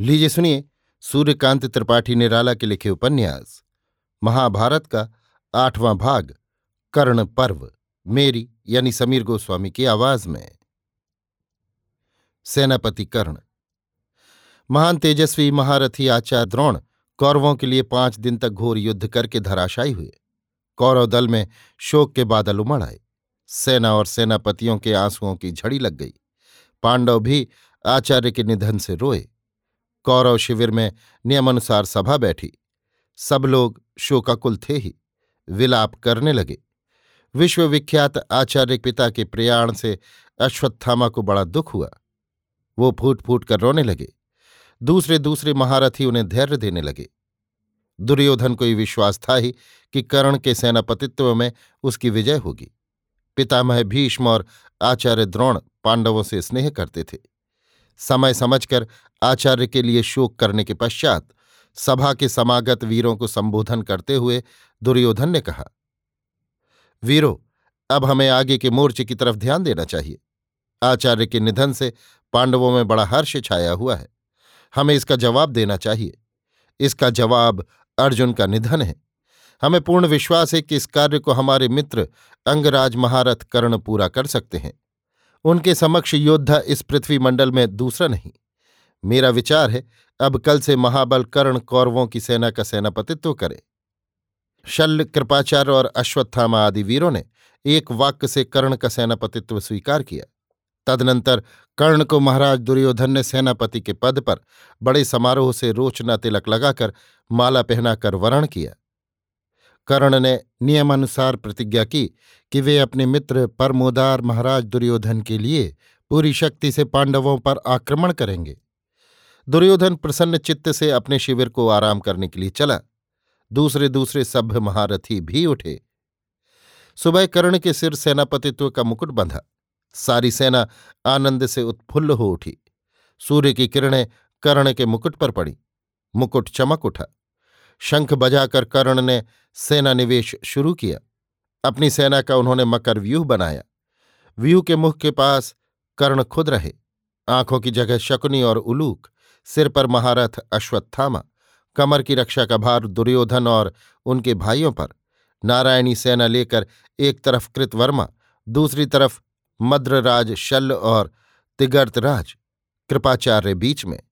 लीजिए सुनिए सूर्यकांत त्रिपाठी निराला के लिखे उपन्यास। महाभारत का आठवां भाग, कर्ण पर्व, मेरी यानी समीर गोस्वामी की आवाज़ में। सेनापति कर्ण। महान तेजस्वी, महारथी, आचार्य द्रोण कौरवों के लिए पाँच दिन तक घोर युद्ध करके धराशायी हुए। कौरव दल में शोक के बादल उमड़ आए। सेना और सेनापतियों के आंसुओं की झड़ी लग गई। पांडव भी आचार्य के निधन से रोए। कौरव शिविर में नियमानुसार सभा बैठी। सब लोग शोकाकुल थे ही। विलाप करने लगे। विश्वविख्यात आचार्य पिता के प्रयाण से अश्वत्थामा को बड़ा दुख हुआ। वो फूट फूट कर रोने लगे। दूसरे दूसरे महारथी उन्हें धैर्य देने लगे। दुर्योधन को ये विश्वास था ही कि कर्ण के सेनापतित्व में उसकी विजय होगी। पितामह भीष्म और आचार्य द्रोण पांडवों से स्नेह करते थे। समय समझकर आचार्य के लिए शोक करने के पश्चात सभा के समागत वीरों को संबोधन करते हुए दुर्योधन ने कहा, वीरो, अब हमें आगे के मोर्चे की तरफ़ ध्यान देना चाहिए। आचार्य के निधन से पांडवों में बड़ा हर्ष छाया हुआ है। हमें इसका जवाब देना चाहिए। इसका जवाब अर्जुन का निधन है। हमें पूर्ण विश्वास है कि इस कार्य को हमारे मित्र अंगराज महारथ कर्ण पूरा कर सकते हैं। उनके समक्ष योद्धा इस पृथ्वी मंडल में दूसरा नहीं। मेरा विचार है, अब कल से महाबल कर्ण कौरवों की सेना का सेनापतित्व करे। शल्य, कृपाचार्य और अश्वत्थामा आदि वीरों ने एक वाक्य से कर्ण का सेनापतित्व स्वीकार किया। तदनंतर कर्ण को महाराज दुर्योधन ने सेनापति के पद पर बड़े समारोह से रोचना तिलक लगाकर माला पहनाकर वरण किया। कर्ण ने नियमानुसार प्रतिज्ञा की कि वे अपने मित्र परमोदार महाराज दुर्योधन के लिए पूरी शक्ति से पांडवों पर आक्रमण करेंगे। दुर्योधन प्रसन्न चित्त से अपने शिविर को आराम करने के लिए चला। दूसरे दूसरे सभ्य महारथी भी उठे। सुबह कर्ण के सिर सेनापतित्व का मुकुट बंधा। सारी सेना आनंद से उत्फुल्ल हो उठी। सूर्य की किरणें कर्ण के मुकुट पर पड़ी। मुकुट चमक उठा। शंख बजाकर कर्ण ने सेना निवेश शुरू किया। अपनी सेना का उन्होंने मकर व्यूह बनाया। व्यूह के मुख के पास कर्ण खुद रहे। आँखों की जगह शकुनी और उलूक, सिर पर महारथ अश्वत्थामा, कमर की रक्षा का भार दुर्योधन और उनके भाइयों पर। नारायणी सेना लेकर एक तरफ़ कृतवर्मा, दूसरी तरफ़ मद्रराज शल्य और तिगर्तराज कृपाचार्य बीच में।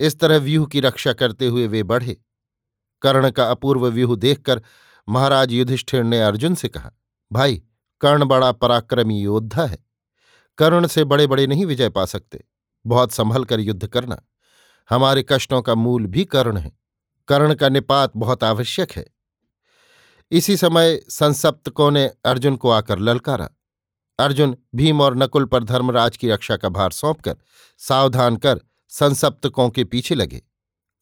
इस तरह व्यूह की रक्षा करते हुए वे बढ़े। कर्ण का अपूर्व व्यूह देखकर महाराज युधिष्ठिर ने अर्जुन से कहा, भाई, कर्ण बड़ा पराक्रमी योद्धा है। कर्ण से बड़े बड़े नहीं विजय पा सकते। बहुत संभल कर युद्ध करना। हमारे कष्टों का मूल भी कर्ण है। कर्ण का निपात बहुत आवश्यक है। इसी समय संसप्तकों ने अर्जुन को आकर ललकारा। अर्जुन भीम और नकुल पर धर्मराज की रक्षा का भार सौंपकर सावधान कर संसप्तकों के पीछे लगे।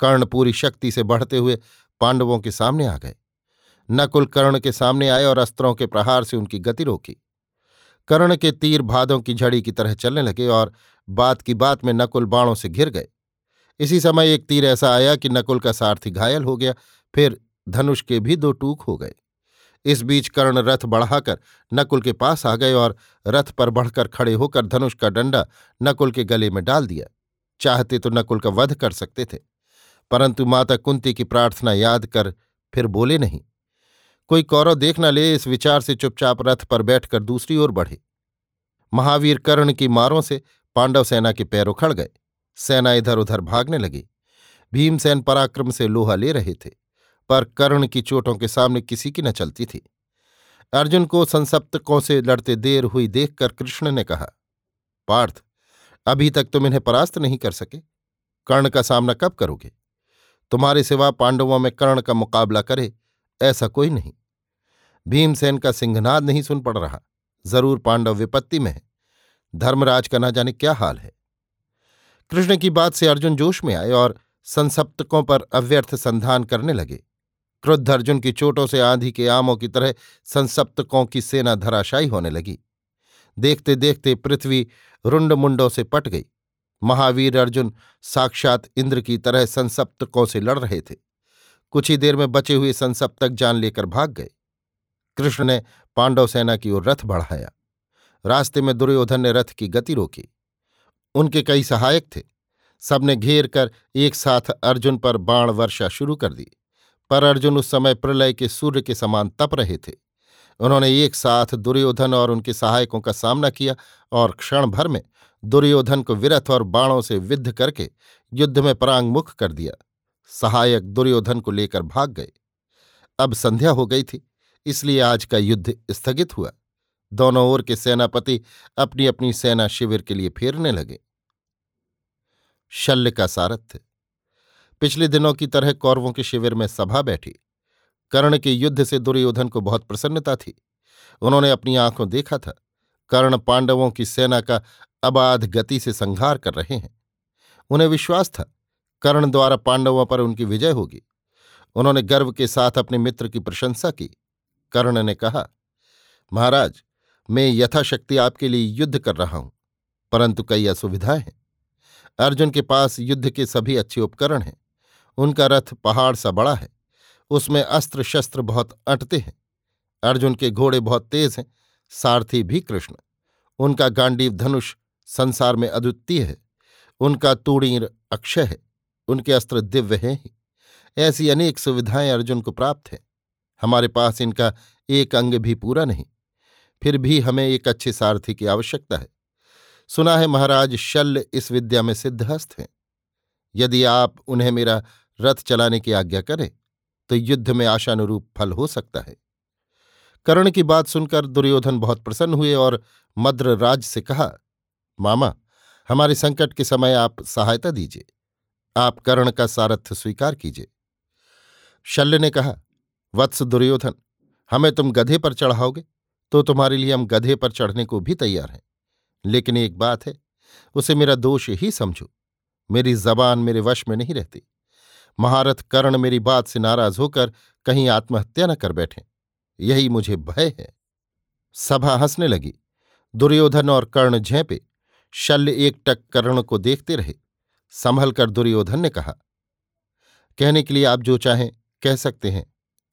कर्ण पूरी शक्ति से बढ़ते हुए पांडवों के सामने आ गए। नकुल कर्ण के सामने आए और अस्त्रों के प्रहार से उनकी गति रोकी। कर्ण के तीर भादों की झड़ी की तरह चलने लगे और बात की बात में नकुल बाणों से घिर गए। इसी समय एक तीर ऐसा आया कि नकुल का सारथी घायल हो गया, फिर धनुष के भी दो टूक हो गए। इस बीच कर्ण रथ बढ़ाकर नकुल के पास आ गए और रथ पर बढ़कर खड़े होकर धनुष का डंडा नकुल के गले में डाल दिया। चाहते तो नकुल का वध कर सकते थे। परंतु माता कुंती की प्रार्थना याद कर फिर बोले नहीं। कोई कौरव देख न ले इस विचार से चुपचाप रथ पर बैठकर दूसरी ओर बढ़े। महावीर कर्ण की मारों से पांडव सेना के पैर उखड़ गए। सेना इधर उधर भागने लगी। भीमसेन पराक्रम से लोहा ले रहे थे, पर कर्ण की चोटों के सामने किसी की न चलती थी। अर्जुन को संसप्तकों से लड़ते देर हुई देखकर कृष्ण ने कहा, पार्थ, अभी तक तुम इन्हें परास्त नहीं कर सके। कर्ण का सामना कब करोगे? तुम्हारे सिवा पांडवों में कर्ण का मुकाबला करे, ऐसा कोई नहीं। भीमसेन का सिंहनाद नहीं सुन पड़ रहा। ज़रूर पांडव विपत्ति में है। धर्मराज का ना जाने क्या हाल है। कृष्ण की बात से अर्जुन जोश में आए और संसप्तकों पर अव्यर्थ संधान करने लगे। क्रुद्ध अर्जुन की चोटों से आंधी के आमों की तरह संसप्तकों की सेना धराशायी होने लगी। देखते देखते पृथ्वी रुंड मुंडों से पट गई। महावीर अर्जुन साक्षात इंद्र की तरह संसप्तकों से लड़ रहे थे। कुछ ही देर में बचे हुए संसप्तक जान लेकर भाग गए। कृष्ण ने पांडव सेना की ओर रथ बढ़ाया। रास्ते में दुर्योधन ने रथ की गति रोकी। उनके कई सहायक थे। सबने घेर कर एक साथ अर्जुन पर बाण वर्षा शुरू कर दी। पर अर्जुन उस समय प्रलय के सूर्य के समान तप रहे थे। उन्होंने एक साथ दुर्योधन और उनके सहायकों का सामना किया और क्षण भर में दुर्योधन को विरथ और बाणों से विद्ध करके युद्ध में परांगमुख कर दिया। सहायक दुर्योधन को लेकर भाग गए। अब संध्या हो गई थी, इसलिए आज का युद्ध स्थगित हुआ। दोनों ओर के सेनापति अपनी अपनी सेना शिविर के लिए फेरने लगे। शल्य का सारथ्य। पिछले दिनों की तरह कौरवों के शिविर में सभा बैठी। कर्ण के युद्ध से दुर्योधन को बहुत प्रसन्नता थी। उन्होंने अपनी आँखों देखा था। कर्ण पांडवों की सेना का अबाध गति से संहार कर रहे हैं। उन्हें विश्वास था, कर्ण द्वारा पांडवों पर उनकी विजय होगी। उन्होंने गर्व के साथ अपने मित्र की प्रशंसा की। कर्ण ने कहा, महाराज, मैं यथाशक्ति आपके लिए युद्ध कर रहा हूँ, परंतु कई असुविधाएँ हैं। अर्जुन के पास युद्ध के सभी अच्छे उपकरण हैं। उनका रथ पहाड़ सा बड़ा है। उसमें अस्त्र शस्त्र बहुत अटते हैं। अर्जुन के घोड़े बहुत तेज हैं। सारथी भी कृष्ण। उनका गांडीव धनुष संसार में अद्वितीय है। उनका तूणीर अक्षय है। उनके अस्त्र दिव्य हैं ही। ऐसी अनेक सुविधाएँ अर्जुन को प्राप्त हैं। हमारे पास इनका एक अंग भी पूरा नहीं। फिर भी हमें एक अच्छे सारथी की आवश्यकता है। सुना है महाराज, शल्य इस विद्या में सिद्धहस्त हैं। यदि आप उन्हें मेरा रथ चलाने की आज्ञा करें तो युद्ध में आशानुरूप फल हो सकता है। कर्ण की बात सुनकर दुर्योधन बहुत प्रसन्न हुए और मद्र राज से कहा मामा, हमारे संकट के समय आप सहायता दीजिए। आप कर्ण का सारथ्य स्वीकार कीजिए। शल्य ने कहा, वत्स दुर्योधन, हमें तुम गधे पर चढ़ाओगे तो तुम्हारे लिए हम गधे पर चढ़ने को भी तैयार हैं। लेकिन एक बात है, उसे मेरा दोष ही समझो। मेरी जबान मेरे वश में नहीं रहती। महारथ कर्ण मेरी बात से नाराज़ होकर कहीं आत्महत्या न कर बैठे। यही मुझे भय है। सभा हंसने लगी। दुर्योधन और कर्ण झेपे। शल्य एक टक कर्ण को देखते रहे। संभल कर दुर्योधन ने कहा, कहने के लिए आप जो चाहें, कह सकते हैं।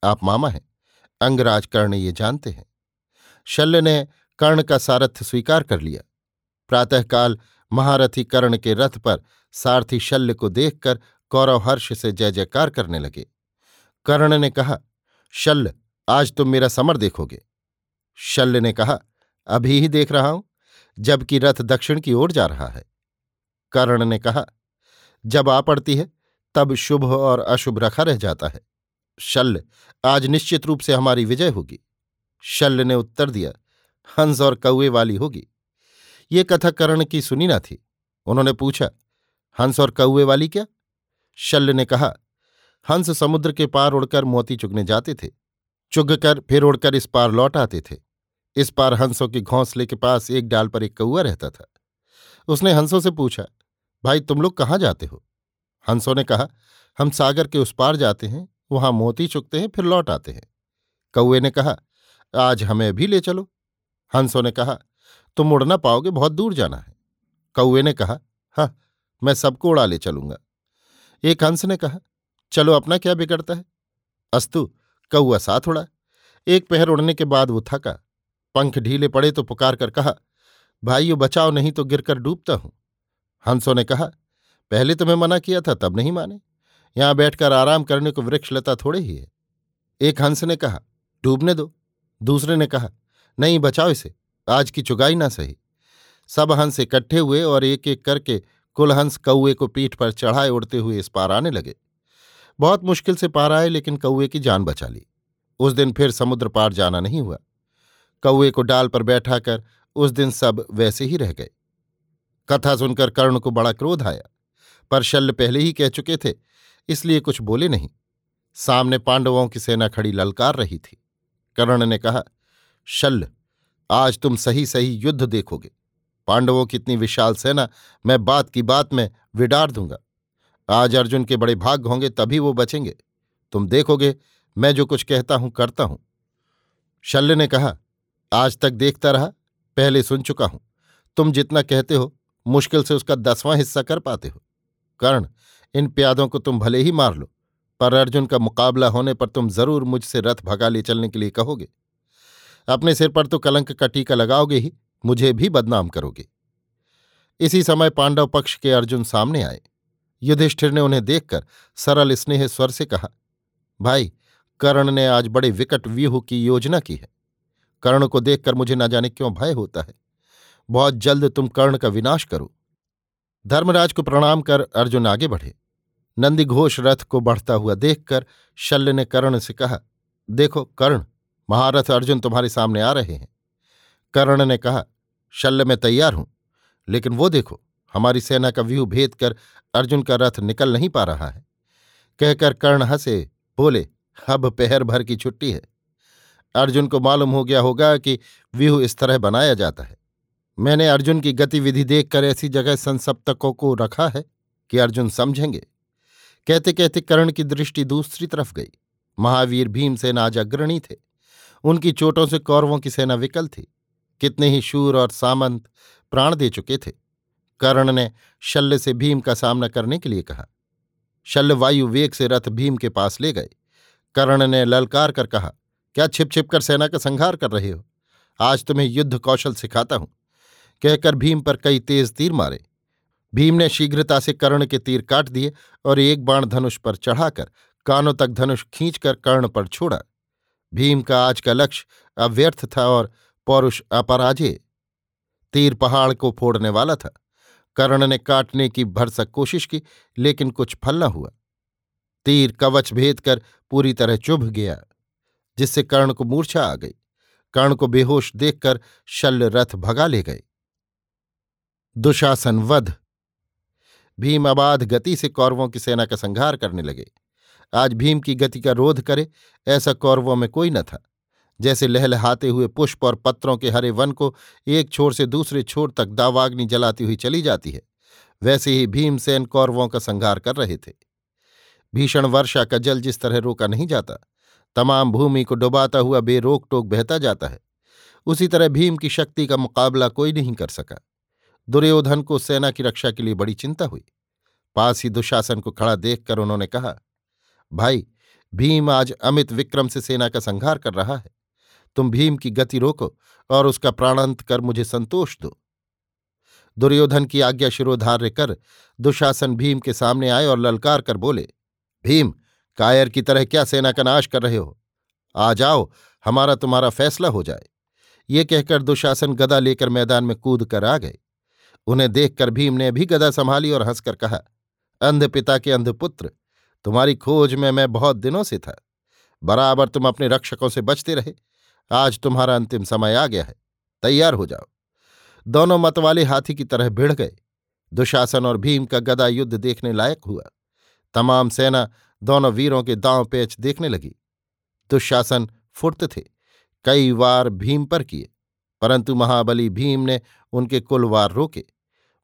आप मामा हैं, अंगराज कर्ण ये जानते हैं। शल्य ने कर्ण का सारथ्य स्वीकार कर लिया। प्रातःकाल महारथी कर्ण के रथ पर सारथी शल्य को देखकर कौरव हर्ष से जय जयकार करने लगे। कर्ण ने कहा, शल्य, आज तुम मेरा समर देखोगे। शल्य ने कहा, अभी ही देख रहा हूँ। जबकि रथ दक्षिण की ओर जा रहा है। कर्ण ने कहा, जब आ पड़ती है, तब शुभ और अशुभ रखा रह जाता है। शल्य आज निश्चित रूप से हमारी विजय होगी। शल्य ने उत्तर दिया, हंस और कौए वाली होगी। ये कथा कर्ण की सुनी ना थी। उन्होंने पूछा, हंस और कौए वाली क्या? शल्य ने कहा, हंस समुद्र के पार उड़कर मोती चुगने जाते थे। चुग कर फिर उड़कर इस पार लौट आते थे। इस पार हंसों के घोंसले के पास एक डाल पर एक कौआ रहता था। उसने हंसों से पूछा, भाई, तुम लोग कहाँ जाते हो? हंसों ने कहा, हम सागर के उस पार जाते हैं, वहाँ मोती चुकते हैं, फिर लौट आते हैं। कौए ने कहा, आज हमें भी ले चलो। हंसों ने कहा, तुम उड़ ना पाओगे, बहुत दूर जाना है। कौए ने कहा हाँ मैं सबको उड़ा ले चलूँगा। एक हंस ने कहा, चलो, अपना क्या बिगड़ता है? अस्तु कौआ साथ उड़ा। एक पहर उड़ने के बाद वो थका। पंख ढीले पड़े तो पुकार कर कहा, भाइयों, बचाओ, नहीं तो गिरकर डूबता हूँ। हंसों ने कहा, पहले तुम्हें मना किया था, तब नहीं माने। यहाँ बैठकर आराम करने को वृक्षलता थोड़े ही है। एक हंस ने कहा, डूबने दो। दूसरे ने कहा, नहीं, बचाओ इसे, आज की चुगाई ना सही। सब हंस इकट्ठे हुए और एक एक करके कुलहंस कौए को पीठ पर चढ़ाए उड़ते हुए इस पार आने लगे। बहुत मुश्किल से पार आए, लेकिन कौए की जान बचा ली। उस दिन फिर समुद्र पार जाना नहीं हुआ। कौए को डाल पर बैठा कर उस दिन सब वैसे ही रह गए। कथा सुनकर कर्ण को बड़ा क्रोध आया, पर शल्य पहले ही कह चुके थे, इसलिए कुछ बोले नहीं। सामने पांडवों की सेना खड़ी ललकार रही थी। कर्ण ने कहा, शल्य, आज तुम सही सही युद्ध देखोगे। पांडवों की इतनी विशाल सेना मैं बात की बात में विडार दूँगा। आज अर्जुन के बड़े भाग होंगे तभी वो बचेंगे। तुम देखोगे, मैं जो कुछ कहता हूँ करता हूँ। शल्य ने कहा आज तक देखता रहा, पहले सुन चुका हूँ। तुम जितना कहते हो, मुश्किल से उसका दसवां हिस्सा कर पाते हो। कर्ण, इन प्यादों को तुम भले ही मार लो, पर अर्जुन का मुकाबला होने पर तुम ज़रूर मुझसे रथ भगा ले चलने के लिए कहोगे। अपने सिर पर तो कलंक का टीका लगाओगे ही, मुझे भी बदनाम करोगे। इसी समय पांडव पक्ष के अर्जुन सामने आए। युधिष्ठिर ने उन्हें देखकर सरल स्नेह स्वर से कहा, भाई, कर्ण ने आज बड़े विकट व्यूह की योजना की है। कर्ण को देखकर मुझे न जाने क्यों भय होता है। बहुत जल्द तुम कर्ण का विनाश करो। धर्मराज को प्रणाम कर अर्जुन आगे बढ़े। नंदी घोष रथ को बढ़ता हुआ देखकर शल्य ने कर्ण से कहा, देखो कर्ण, महारथ अर्जुन तुम्हारे सामने आ रहे हैं। कर्ण ने कहा, शल्य मैं तैयार हूँ, लेकिन वो देखो, हमारी सेना का व्यूह भेद कर अर्जुन का रथ निकल नहीं पा रहा है। कहकर कर्ण हंसे, बोले, अब पहर भर की छुट्टी है। अर्जुन को मालूम हो गया होगा कि व्यूह इस तरह बनाया जाता है। मैंने अर्जुन की गतिविधि देखकर ऐसी जगह संसप्तकों को रखा है कि अर्जुन समझेंगे। कहते कहते कर्ण की दृष्टि दूसरी तरफ़ गई। महावीर भीमसेन आज अग्रणी थे। उनकी चोटों से कौरवों की सेना विकल थी। कितने ही शूर और सामंत प्राण दे चुके थे। कर्ण ने शल्य से भीम का सामना करने के लिए कहा। शल्य वायु वेग से रथ भीम के पास ले गए। कर्ण ने ललकार कर कहा क्या छिप छिप कर सेना का संहार कर रहे हो? आज तुम्हें युद्ध कौशल सिखाता हूँ। कहकर भीम पर कई तेज तीर मारे। भीम ने शीघ्रता से कर्ण के तीर काट दिए और एक बाण धनुष पर चढ़ाकर कानों तक धनुष खींचकर कर्ण पर छोड़ा। भीम का आज का लक्ष्य अव्यर्थ था और पौरुष अपराजय। तीर पहाड़ को फोड़ने वाला था। कर्ण ने काटने की भरसक कोशिश की, लेकिन कुछ फल न हुआ। तीर कवच भेद कर पूरी तरह चुभ गया। जिससे कर्ण को मूर्छा आ गई। कर्ण को बेहोश देखकर शल्य रथ भगा ले गए। दुशासन वध। भीम अबाध गति से कौरवों की सेना का संहार करने लगे। आज भीम की गति का रोध करे, ऐसा कौरवों में कोई न था। जैसे लहलहाते हुए पुष्प और पत्रों के हरे वन को एक छोर से दूसरे छोर तक दावाग्नि जलाती हुई चली जाती है, वैसे ही भीमसेन कौरवों का संहार कर रहे थे। भीषण वर्षा का जल जिस तरह रोका नहीं जाता तमाम भूमि को डुबाता हुआ बेरोक टोक बहता जाता है। उसी तरह भीम की शक्ति का मुकाबला कोई नहीं कर सका। दुर्योधन को सेना की रक्षा के लिए बड़ी चिंता हुई। पास ही दुशासन को खड़ा देखकर उन्होंने कहा, भाई, भीम आज अमित विक्रम से सेना का संहार कर रहा है। तुम भीम की गति रोको और उसका प्राणांत कर मुझे संतोष दो। दुर्योधन की आज्ञा शिरोधार्य कर दुशासन भीम के सामने आए और ललकार कर बोले, भीम कायर की तरह क्या सेना का नाश कर रहे हो? आ जाओ, हमारा तुम्हारा फैसला हो जाए। ये कहकर दुशासन गदा लेकर मैदान में कूद कर आ गए। उन्हें देखकर भीम ने भी गदा संभाली और हंसकर कहा, अंध पिता के अंधपुत्र तुम्हारी खोज में मैं बहुत दिनों से था। बराबर तुम अपने रक्षकों से बचते रहे। आज तुम्हारा अंतिम समय आ गया है। तैयार हो जाओ। दोनों मतवाले हाथी की तरह भिड़ गए। दुशासन और भीम का गदा युद्ध देखने लायक हुआ। तमाम सेना दोनों वीरों के दांव पेच देखने लगी। दुशासन फुर्त थे, कई वार भीम पर किए, परंतु महाबली भीम ने उनके कुल वार रोके।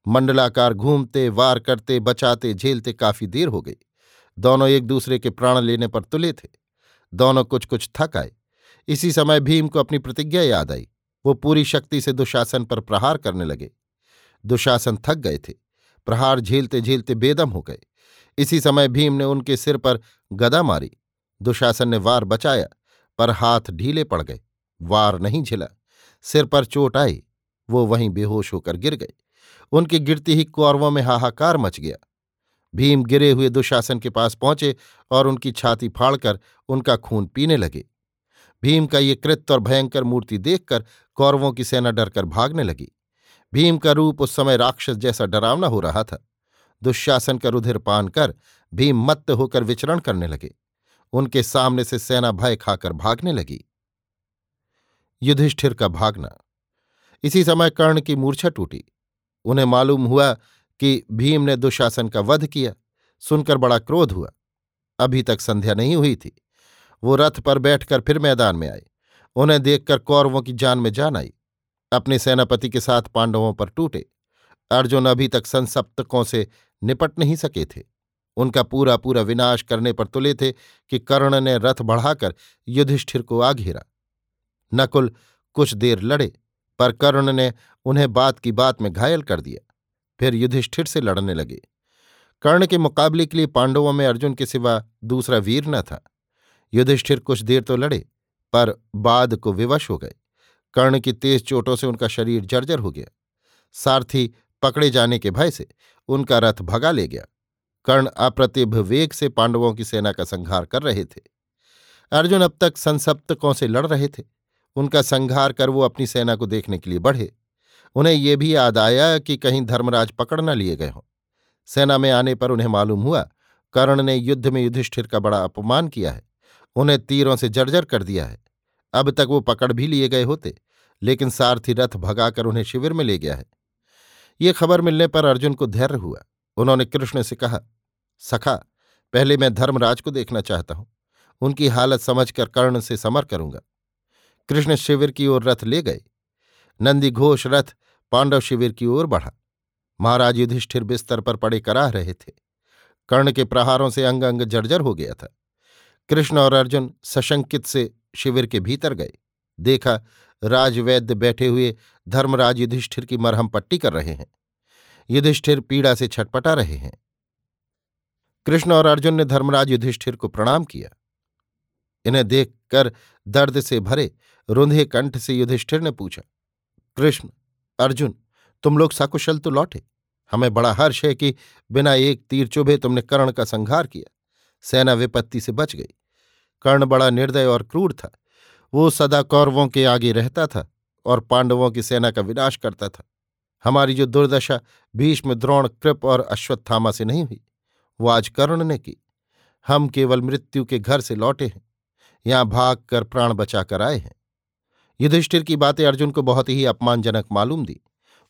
मंडलाकार घूमते, वार करते, बचाते, झेलते काफ़ी देर हो गई। दोनों एक दूसरे के प्राण लेने पर तुले थे। दोनों कुछ कुछ थक आए। इसी समय भीम को अपनी प्रतिज्ञा याद आई। वो पूरी शक्ति से दुशासन पर प्रहार करने लगे। दुशासन थक गए थे। प्रहार झेलते झेलते बेदम हो गए। इसी समय भीम ने उनके सिर पर गदा मारी। दुशासन ने वार बचाया, पर हाथ ढीले पड़ गए, वार नहीं झिला। सिर पर चोट आई, वो वहीं बेहोश होकर गिर गए। उनकी गिरती ही कौरवों में हाहाकार मच गया। भीम गिरे हुए दुशासन के पास पहुँचे और उनकी छाती फाड़कर उनका खून पीने लगे। भीम का ये कृत्य और भयंकर मूर्ति देखकर कौरवों की सेना डरकर भागने लगी। भीम का रूप उस समय राक्षस जैसा डरावना हो रहा था। दुशासन का रुधिर पान कर, भीम मत्त होकर विचरण करने लगे। उनके सामने से सेना भय खाकर भागने लगी। युधिष्ठिर का भागना। इसी समय कर्ण की मूर्छा टूटी। उन्हें मालूम हुआ कि भीम ने दुशासन का वध किया। सुनकर बड़ा क्रोध हुआ। अभी तक संध्या नहीं हुई थी। वो रथ पर बैठकर फिर मैदान में आए। उन्हें देखकर कौरवों की जान में जान आई। अपने सेनापति के साथ पांडवों पर टूटे। अर्जुन अभी तक संसप्तकों से निपट नहीं सके थे। उनका पूरा पूरा विनाश करने पर तुले थे कि कर्ण ने रथ बढ़ाकर युधिष्ठिर को आ घेरा। नकुल कुछ देर लड़े, पर कर्ण ने उन्हें बात की बात में घायल कर दिया। फिर युधिष्ठिर से लड़ने लगे। कर्ण के मुकाबले के लिए पांडवों में अर्जुन के सिवा दूसरा वीर न था। युधिष्ठिर कुछ देर तो लड़े, पर बाद को विवश हो गए। कर्ण की तेज चोटों से उनका शरीर जर्जर हो गया। सारथी पकड़े जाने के भय से उनका रथ भगा ले गया। कर्ण अप्रतिभ वेग से पांडवों की सेना का संहार कर रहे थे। अर्जुन अब तक संसप्तकों से लड़ रहे थे। उनका संहार कर वो अपनी सेना को देखने के लिए बढ़े। उन्हें ये भी याद आया कि कहीं धर्मराज पकड़ न लिए गए हों। सेना में आने पर उन्हें मालूम हुआ, कर्ण ने युद्ध में युधिष्ठिर का बड़ा अपमान किया है। उन्हें तीरों से जर्जर कर दिया है। अब तक वो पकड़ भी लिए गए होते, लेकिन सारथी रथ भगाकर उन्हें शिविर में ले गया है। ये खबर मिलने पर अर्जुन को धैर्य हुआ। उन्होंने कृष्ण से कहा, सखा, पहले मैं धर्मराज को देखना चाहता हूँ। उनकी हालत समझकर कर्ण से समर करूँगा। कृष्ण शिविर की ओर रथ ले गए। नंदी घोष रथ पांडव शिविर की ओर बढ़ा। महाराज युधिष्ठिर बिस्तर पर पड़े कराह रहे थे। कर्ण के प्रहारों से अंग अंग जर्जर हो गया था। कृष्ण और अर्जुन सशंकित से शिविर के भीतर गए। देखा राजवैद्य बैठे हुए धर्मराज युधिष्ठिर की मरहम पट्टी कर रहे हैं। युधिष्ठिर पीड़ा से छटपटा रहे हैं। कृष्ण और अर्जुन ने धर्मराज युधिष्ठिर को प्रणाम किया। इन्हें देखकर दर्द से भरे रुंधे कंठ से युधिष्ठिर ने पूछा, कृष्ण, अर्जुन, तुम लोग सकुशल तो लौटे? हमें बड़ा हर्ष है कि बिना एक तीर चुभे तुमने कर्ण का संहार किया। सेना विपत्ति से बच गई। कर्ण बड़ा निर्दय और क्रूर था। वो सदा कौरवों के आगे रहता था और पांडवों की सेना का विनाश करता था। हमारी जो दुर्दशा भीष्म, द्रोण, कृप और अश्वत्थामा से नहीं हुई, वो आज करुण ने की। हम केवल मृत्यु के घर से लौटे हैं, यहाँ भाग कर प्राण बचाकर आए हैं। युधिष्ठिर की बातें अर्जुन को बहुत ही अपमानजनक मालूम दी।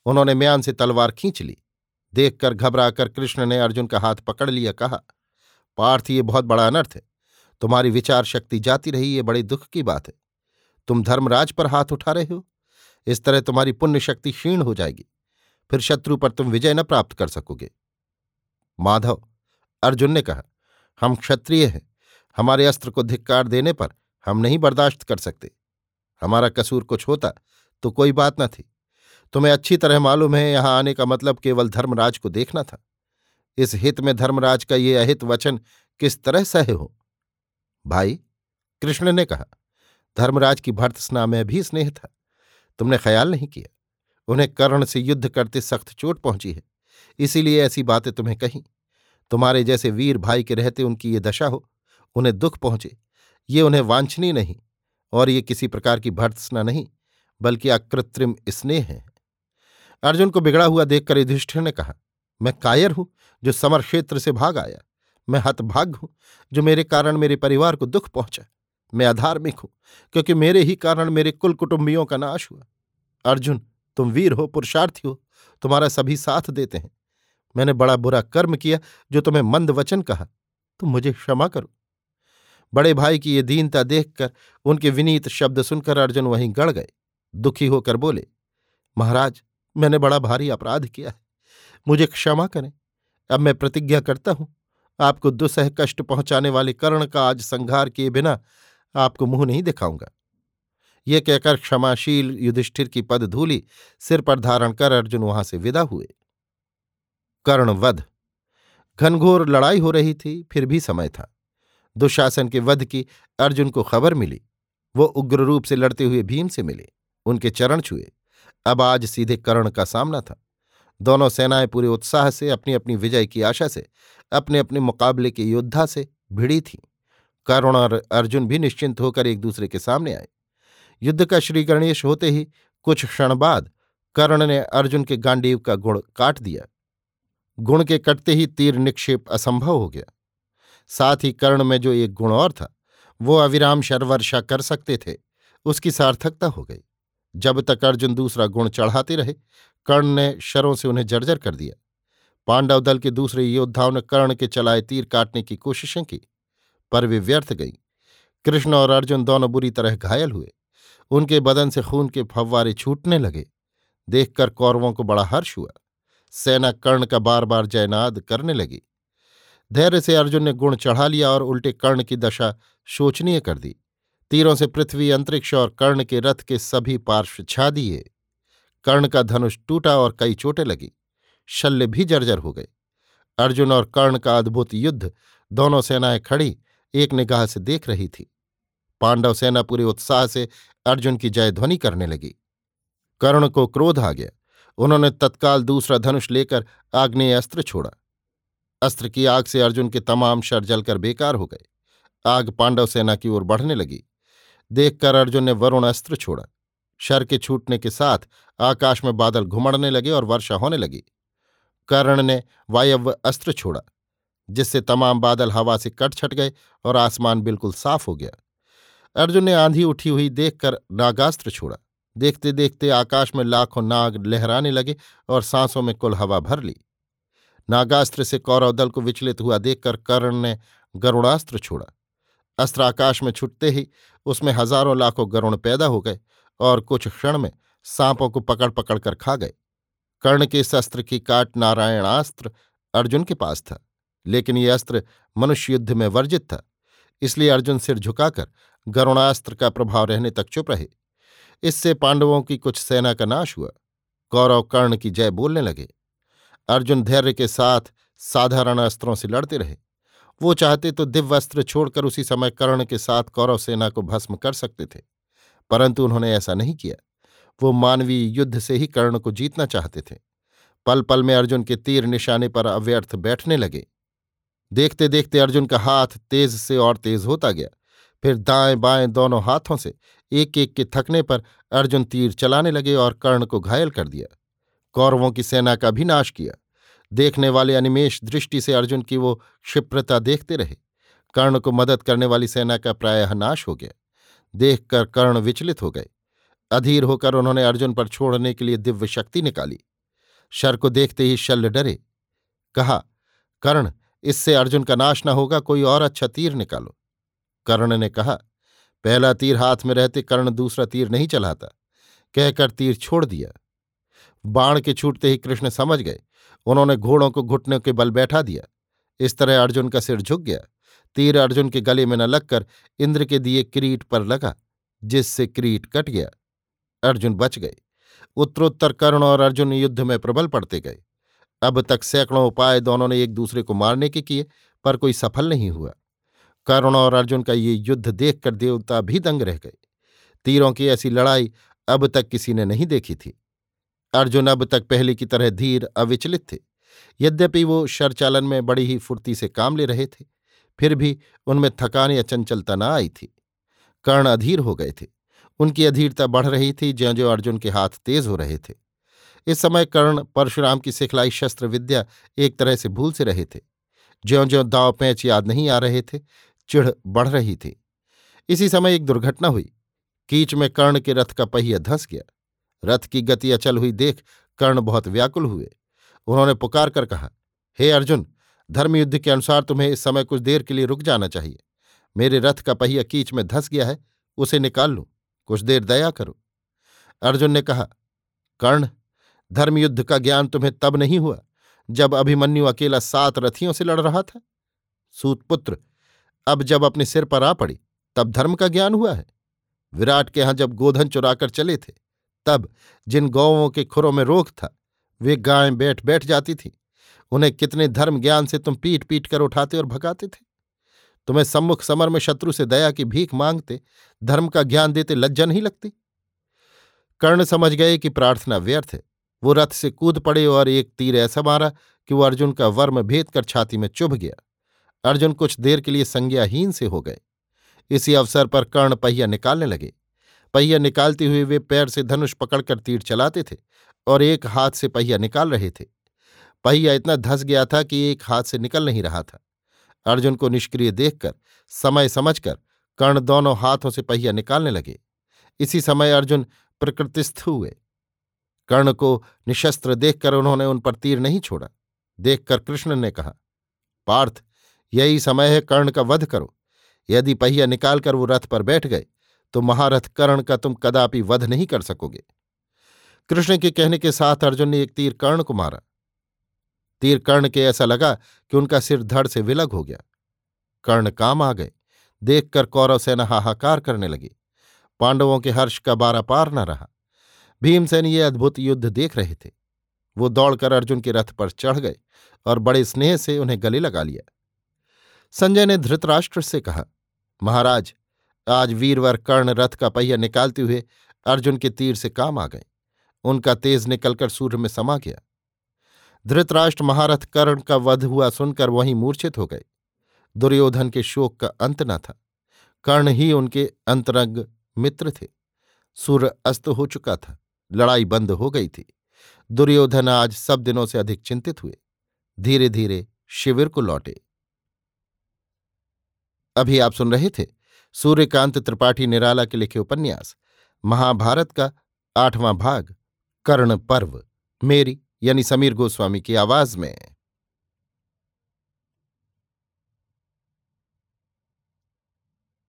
उन्होंने म्यान से तलवार खींच ली। देखकर घबराकर कृष्ण ने अर्जुन का हाथ पकड़ लिया, कहा, पार्थ, ये बहुत बड़ा अनर्थ है। तुम्हारी विचार शक्ति जाती रही, ये बड़े दुख की बात है। तुम धर्मराज पर हाथ उठा रहे हो। इस तरह तुम्हारी पुण्य शक्ति क्षीण हो जाएगी। फिर शत्रु पर तुम विजय न प्राप्त कर सकोगे। माधव, अर्जुन ने कहा, हम क्षत्रिय हैं। हमारे अस्त्र को धिक्कार देने पर हम नहीं बर्दाश्त कर सकते। हमारा कसूर कुछ होता तो कोई बात न थी। तुम्हें अच्छी तरह मालूम है, यहाँ आने का मतलब केवल धर्मराज को देखना था। इस हित में धर्मराज का ये अहित वचन किस तरह सह हो? भाई, कृष्ण ने कहा धर्मराज की भर्तस्ना में भी स्नेह था। तुमने ख्याल नहीं किया? उन्हें कर्ण से युद्ध करते सख्त चोट पहुँची है। इसीलिए ऐसी बातें तुम्हें कहीं। तुम्हारे जैसे वीर भाई के रहते उनकी ये दशा हो, उन्हें दुख पहुँचे, ये उन्हें वांछनीय नहीं, और ये किसी प्रकार की भर्त्सना नहीं, बल्कि अकृत्रिम स्नेह है। अर्जुन को बिगड़ा हुआ देखकर युधिष्ठिर ने कहा, मैं कायर हूँ, जो समर क्षेत्र से भाग आया। मैं हतभाग हूँ, जो मेरे कारण मेरे परिवार को दुख पहुँचा। मैं अधार्मिक हूँ, क्योंकि मेरे ही कारण मेरे कुल कुटुंबियों का नाश हुआ। अर्जुन, तुम वीर हो, पुरुषार्थी हो तुम्हारा सभी साथ देते हैं। मैंने बड़ा बुरा कर्म किया, जो तुम्हें मंद वचन कहा। तुम मुझे क्षमा करो। बड़े भाई की ये दीनता देखकर उनके विनीत शब्द सुनकर अर्जुन वहीं गड़ गए। दुखी होकर बोले, महाराज, मैंने बड़ा भारी अपराध किया है। मुझे क्षमा करें। अब मैं प्रतिज्ञा करता हूँ। आपको दुसह कष्ट पहुँचाने वाले कर्ण का आज संघार किए बिना आपको मुँह नहीं दिखाऊँगा। ये कहकर क्षमाशील युधिष्ठिर की पद धूली सिर पर धारण कर अर्जुन वहाँ से विदा हुए। कर्णवध, घनघोर लड़ाई हो रही थी, फिर भी समय था। दुशासन के वध की अर्जुन को खबर मिली। वो उग्र रूप से लड़ते हुए भीम से मिले, उनके चरण छुए। अब आज सीधे कर्ण का सामना था। दोनों सेनाएँ पूरे उत्साह से अपनी अपनी विजय की आशा से अपने अपने मुकाबले के योद्धा से भिड़ी थीं। कर्ण और अर्जुन भी निश्चिंत होकर एक दूसरे के सामने आए। युद्ध का श्री गणेश होते ही कुछ क्षण बाद कर्ण ने अर्जुन के गांडीव का गुण काट दिया। गुण के कटते ही तीर निक्षेप असंभव हो गया। साथ ही कर्ण में जो एक गुण और था, वो अविराम शर्वर्षा कर सकते थे, उसकी सार्थकता हो गई। जब तक अर्जुन दूसरा गुण चढ़ाते रहे, कर्ण ने शरों से उन्हें जर्जर कर दिया। पांडव दल के दूसरे योद्धाओं ने कर्ण के चलाए तीर काटने की कोशिशें की। पर वे व्यर्थ गईं। कृष्ण और अर्जुन दोनों बुरी तरह घायल हुए। उनके बदन से खून के फव्वारे छूटने लगे। देखकर कौरवों को बड़ा हर्ष हुआ। सेना कर्ण का बार बार जयनाद करने लगी। धैर्य से अर्जुन ने गुण चढ़ा लिया और उल्टे कर्ण की दशा शोचनीय कर दी। तीरों से पृथ्वी, अंतरिक्ष और कर्ण के रथ के सभी पार्श्व छा दिए। कर्ण का धनुष टूटा और कई चोटें लगी। शल्य भी जर्जर हो गए। अर्जुन और कर्ण का अद्भुत युद्ध, दोनों सेनाएँ खड़ी एक निगाह से देख रही थी। पांडव सेना पूरे उत्साह से अर्जुन की जयध्वनि करने लगी। कर्ण को क्रोध आ गया। उन्होंने तत्काल दूसरा धनुष लेकर आग्नेय अस्त्र छोड़ा। अस्त्र की आग से अर्जुन के तमाम शर जलकर बेकार हो गए। आग पांडव सेना की ओर बढ़ने लगी। देखकर अर्जुन ने वरुण अस्त्र छोड़ा। शर के छूटने के साथ आकाश में बादल घुमड़ने लगे और वर्षा होने लगी। कर्ण ने वायव्य अस्त्र छोड़ा। जिससे तमाम बादल हवा से कट छट गए और आसमान बिल्कुल साफ़ हो गया। अर्जुन ने आंधी उठी हुई देखकर नागास्त्र छोड़ा। देखते देखते आकाश में लाखों नाग लहराने लगे और सांसों में कुल हवा भर ली। नागास्त्र से कौरव दल को विचलित हुआ देखकर कर्ण ने गरुणास्त्र छोड़ा। अस्त्र आकाश में छुटते ही उसमें हज़ारों लाखों गरुण पैदा हो गए और कुछ क्षण में सांपों को पकड़ पकड़ कर खा गए। कर्ण के इस अस्त्र की काट नारायणास्त्र अर्जुन के पास था। लेकिन ये अस्त्र मनुष्य युद्ध में वर्जित था, इसलिए अर्जुन सिर झुकाकर गरुणास्त्र का प्रभाव रहने तक चुप रहे। इससे पांडवों की कुछ सेना का नाश हुआ कौरव कर्ण की जय बोलने लगे। अर्जुन धैर्य के साथ साधारण अस्त्रों से लड़ते रहे। वो चाहते तो दिव्य अस्त्र छोड़कर उसी समय कर्ण के साथ कौरव सेना को भस्म कर सकते थे, परंतु उन्होंने ऐसा नहीं किया। वो मानवीय युद्ध से ही कर्ण को जीतना चाहते थे। पल पल में अर्जुन के तीर निशाने पर अव्यर्थ बैठने लगे। देखते देखते अर्जुन का हाथ तेज से और तेज होता गया। फिर दाएँ बाएँ दोनों हाथों से एक एक के थकने पर अर्जुन तीर चलाने लगे और कर्ण को घायल कर दिया। कौरवों की सेना का भी नाश किया। देखने वाले अनिमेश दृष्टि से अर्जुन की वो क्षिप्रता देखते रहे। कर्ण को मदद करने वाली सेना का प्रायः नाश हो गया। देखकर कर्ण विचलित हो गए। अधीर होकर उन्होंने अर्जुन पर छोड़ने के लिए दिव्य शक्ति निकाली। शर को देखते ही शल्य डरे। कहा, कर्ण इससे अर्जुन का नाश न होगा, कोई और अच्छा तीर निकालो। कर्ण ने कहा, पहला तीर हाथ में रहते कर्ण दूसरा तीर नहीं चलाता। कहकर तीर छोड़ दिया। बाण के छूटते ही कृष्ण समझ गए। उन्होंने घोड़ों को घुटने के बल बैठा दिया। इस तरह अर्जुन का सिर झुक गया। तीर अर्जुन के गले में न लगकर इंद्र के दिए किरीट पर लगा, जिससे किरीट कट गया। अर्जुन बच गए। उत्तरोत्तर कर्ण और अर्जुन युद्ध में प्रबल पड़ते गए। अब तक सैकड़ों उपाय दोनों ने एक दूसरे को मारने के किए, पर कोई सफल नहीं हुआ। कर्ण और अर्जुन का ये युद्ध देखकर देवता भी दंग रह गए। तीरों की ऐसी लड़ाई अब तक किसी ने नहीं देखी थी। अर्जुन अब तक पहले की तरह धीर, अविचलित थे। यद्यपि वो शरचालन में बड़ी ही फुर्ती से काम ले रहे थे, फिर भी उनमें थकान या चंचलता न आई थी। कर्ण अधीर हो गए थे। उनकी अधीरता बढ़ रही थी ज्यो ज्यो अर्जुन के हाथ तेज हो रहे थे। इस समय कर्ण परशुराम की सिखलाई शस्त्र विद्या एक तरह से भूल से रहे थे। ज्यो ज्यो दाव पैंच याद नहीं आ रहे थे, चिढ़ बढ़ रही थी। इसी समय एक दुर्घटना हुई। कीच में कर्ण के रथ का पहिया धंस गया। रथ की गति अचल हुई देख कर्ण बहुत व्याकुल हुए। उन्होंने पुकार कर कहा, हे अर्जुन धर्मयुद्ध के अनुसार तुम्हें इस समय कुछ देर के लिए रुक जाना चाहिए। मेरे रथ का पहिया कीच में धंस गया है, उसे निकाल लूँ। कुछ देर दया करो। अर्जुन ने कहा, कर्ण धर्मयुद्ध का ज्ञान तुम्हें तब नहीं हुआ जब अभिमन्यु अकेला सात रथियों से लड़ रहा था? सूतपुत्र, अब जब अपने सिर पर आ पड़ी, तब धर्म का ज्ञान हुआ है। विराट के यहाँ जब गोधन चुराकर चले थे, तब जिन गौवों के खुरों में रोग था, वे गायें बैठ बैठ जाती थीं। उन्हें कितने धर्म ज्ञान से तुम पीट पीट कर उठाते और भगाते थे। तुम्हें सम्मुख समर में शत्रु से दया की भीख मांगते, धर्म का ज्ञान देते लज्जा नहीं लगती। कर्ण समझ गए कि प्रार्थना व्यर्थ है। वो रथ से कूद पड़े और एक तीर ऐसा मारा कि वो अर्जुन का वर्म भेद कर छाती में चुभ गया। अर्जुन कुछ देर के लिए संज्ञाहीन से हो गए। इसी अवसर पर कर्ण पहिया निकालने लगे। पहिया निकालते हुए वे पैर से धनुष पकड़कर तीर चलाते थे और एक हाथ से पहिया निकाल रहे थे। पहिया इतना धस गया था कि एक हाथ से निकल नहीं रहा था। अर्जुन को निष्क्रिय देखकर, समय समझकर कर्ण दोनों हाथों से पहिया निकालने लगे। इसी समय अर्जुन प्रकृतिस्थ हुए। कर्ण को निशस्त्र देखकर उन्होंने उन पर तीर नहीं छोड़ा। देखकर कृष्ण ने कहा, पार्थ, यही समय है कर्ण का वध करो। यदि पहिया निकालकर वो रथ पर बैठ गए तो महारथ कर्ण का तुम कदापि वध नहीं कर सकोगे कृष्ण के कहने के साथ अर्जुन ने एक तीर कर्ण को मारा। तीर कर्ण के ऐसा लगा कि उनका सिर धड़ से विलग हो गया। कर्ण काम आ गए। देखकर कौरव सेना हाहाकार करने लगी। पांडवों के हर्ष का बारा पार न रहा। भीमसेन ये अद्भुत युद्ध देख रहे थे। वो दौड़कर अर्जुन के रथ पर चढ़ गए और बड़े स्नेह से उन्हें गले लगा लिया। संजय ने धृतराष्ट्र से कहा, महाराज, आज वीरवर कर्ण रथ का पहिया निकालते हुए अर्जुन के तीर से काम आ गए। उनका तेज निकलकर सूर्य में समा गया। धृतराष्ट्र महारथ कर्ण का वध हुआ सुनकर वहीं मूर्छित हो गए। दुर्योधन के शोक का अंत न था। कर्ण ही उनके अंतरंग मित्र थे। सूर्य अस्त हो चुका था। लड़ाई बंद हो गई थी। दुर्योधन आज सब दिनों से अधिक चिंतित हुए। धीरे धीरे शिविर को लौटे। अभी आप सुन रहे थे सूर्यकांत त्रिपाठी निराला के लिखे उपन्यास, महाभारत का आठवां भाग, कर्ण पर्व, मेरी यानी समीर गोस्वामी की आवाज़ में।